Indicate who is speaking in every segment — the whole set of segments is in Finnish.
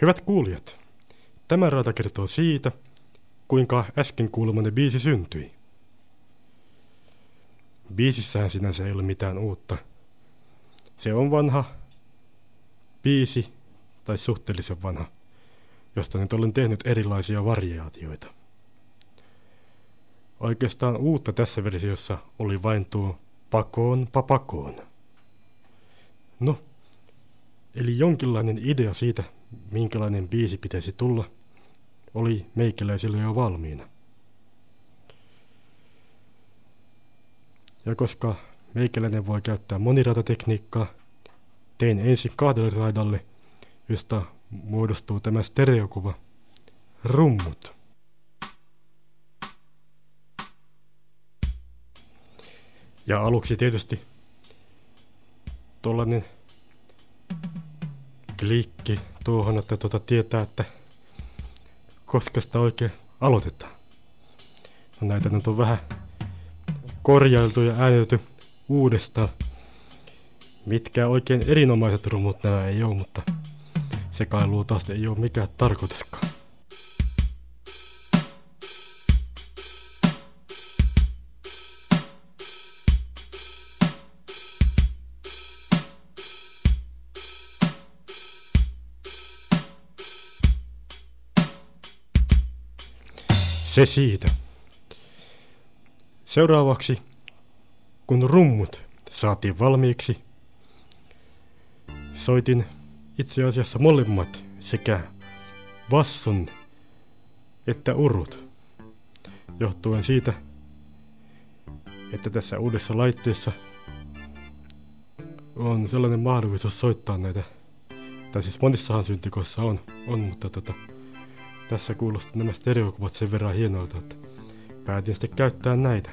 Speaker 1: Hyvät kuulijat, tämä raata kertoo siitä, kuinka äsken kuulemanne biisi syntyi. Biisissähän sinänsä ei ole mitään uutta. Se on vanha biisi, tai suhteellisen vanha, josta nyt olen tehnyt erilaisia variaatioita. Oikeastaan uutta tässä versiossa oli vain tuo pakoon papakoon. No, eli jonkinlainen idea siitä, minkälainen biisi pitäisi tulla, oli meikäläisille jo valmiina. Ja koska meikäläinen voi käyttää moniratatekniikkaa, tein ensin kahdelle raidalle, josta muodostuu tämä stereokuva, rummut. Ja aluksi tietysti tuollainen klikki tuohon, että tuota tietää, että koska sitä oikein aloitetaan. No näitä nyt on vähän korjailtu ja äänitetty uudestaan. Mitkä oikein erinomaiset rumut nämä ei ole, mutta sekailua taas ei ole mikään tarkoituskaan. Se siitä. Seuraavaksi, kun rummut saatiin valmiiksi, soitin itse asiassa molemmat sekä basson että urut, johtuen siitä, että tässä uudessa laitteessa on sellainen mahdollisuus soittaa näitä, tai siis monissahan syntikoissa on, on mutta tota, tässä kuulostaa nämä stereokuvat sen verran hienolta, että päätin sitten käyttää näitä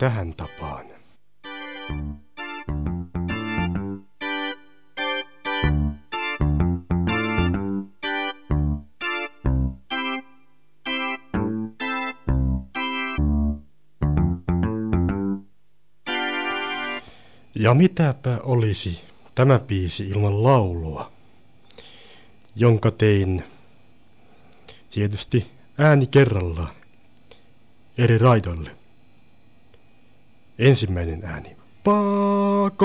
Speaker 1: tähän tapaan. Ja mitäpä olisi tämä biisi ilman laulua, jonka tein Tietysti ääni kerrallaan. Eri raidolle. Ensimmäinen ääni. Pakoon.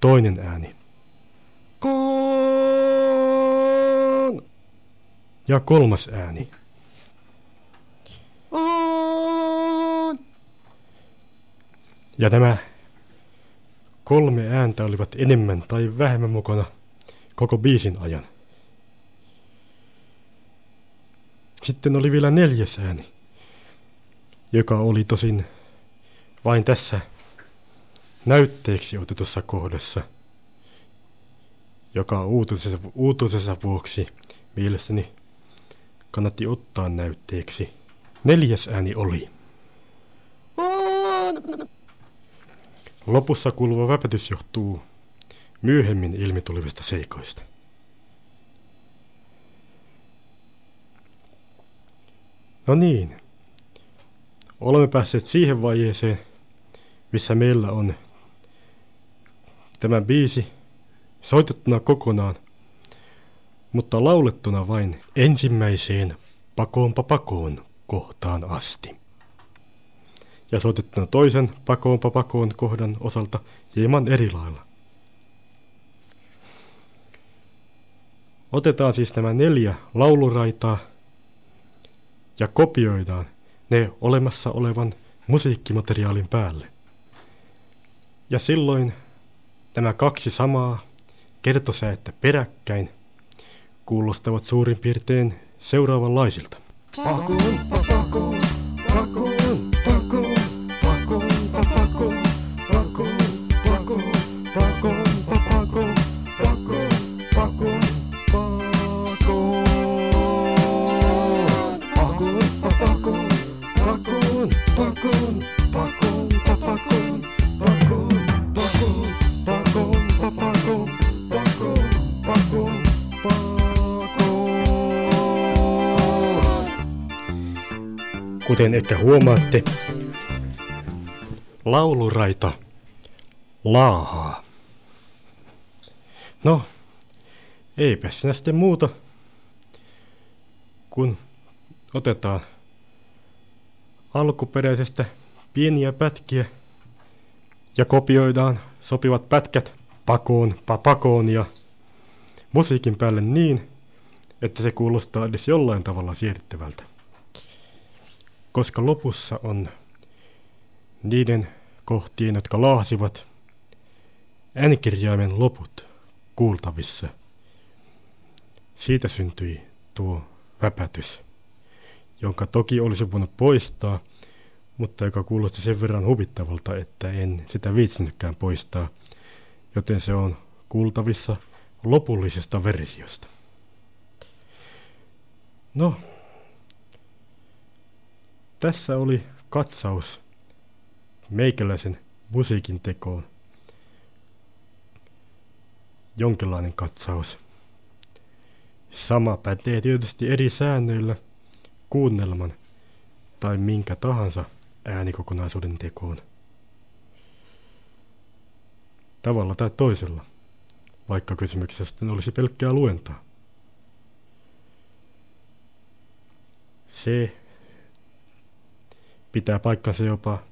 Speaker 1: Toinen ääni. Koon. Ja kolmas ääni. On. Ja nämä kolme ääntä olivat enemmän tai vähemmän mukana koko biisin ajan. Sitten oli vielä neljäs ääni, joka oli tosin vain tässä näytteeksi otetussa kohdassa, joka uutuisessa, uutuisessa vuoksi mielestäni kannatti ottaa näytteeksi. Neljäs ääni oli. Lopussa kuuluva väpätys johtuu myöhemmin ilmitulevista seikoista. No niin. Olemme päässeet siihen vaiheeseen, missä meillä on tämä biisi soitettuna kokonaan, mutta laulettuna vain ensimmäiseen pakoonpa pakoon kohtaan asti. Ja soitettuna toisen pakoonpa pakoon kohdan osalta hieman eri lailla. Otetaan siis nämä neljä lauluraitaa ja kopioidaan ne olemassa olevan musiikkimateriaalin päälle. Ja silloin nämä kaksi samaa kertosäettä peräkkäin kuulostavat suurin piirtein seuraavanlaisilta. Pakoon, Kuten että huomaatte, lauluraita laahaa. No, eipä sinä sitten muuta, kun otetaan alkuperäisestä pieniä pätkiä ja kopioidaan sopivat pätkät pakoon, pakoon ja musiikin päälle niin, että se kuulostaa edes jollain tavalla siedettävältä. Koska lopussa on niiden kohtien, jotka laahsivat äänikirjaimen loput kuultavissa. Siitä syntyi tuo väpätys, jonka toki olisi voinut poistaa, mutta joka kuulosti sen verran huvittavalta, että en sitä viitsinytkään poistaa, joten se on kuultavissa lopullisesta versiosta. No, tässä oli katsaus meikäläisen musiikin tekoon. Jonkinlainen katsaus. Sama pätee tietysti eri säännöillä kuunnelman tai minkä tahansa äänikokonaisuuden tekoon. Tavalla tai toisella, vaikka kysymyksestä olisi pelkkää luentaa. Se pitää paikkansa jopa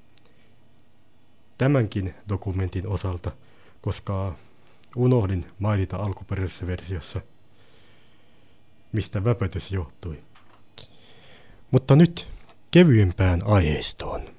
Speaker 1: tämänkin dokumentin osalta, koska unohdin mainita alkuperäisessä versiossa, mistä väpötys johtui. Mutta nyt kevyempään aiheistoon.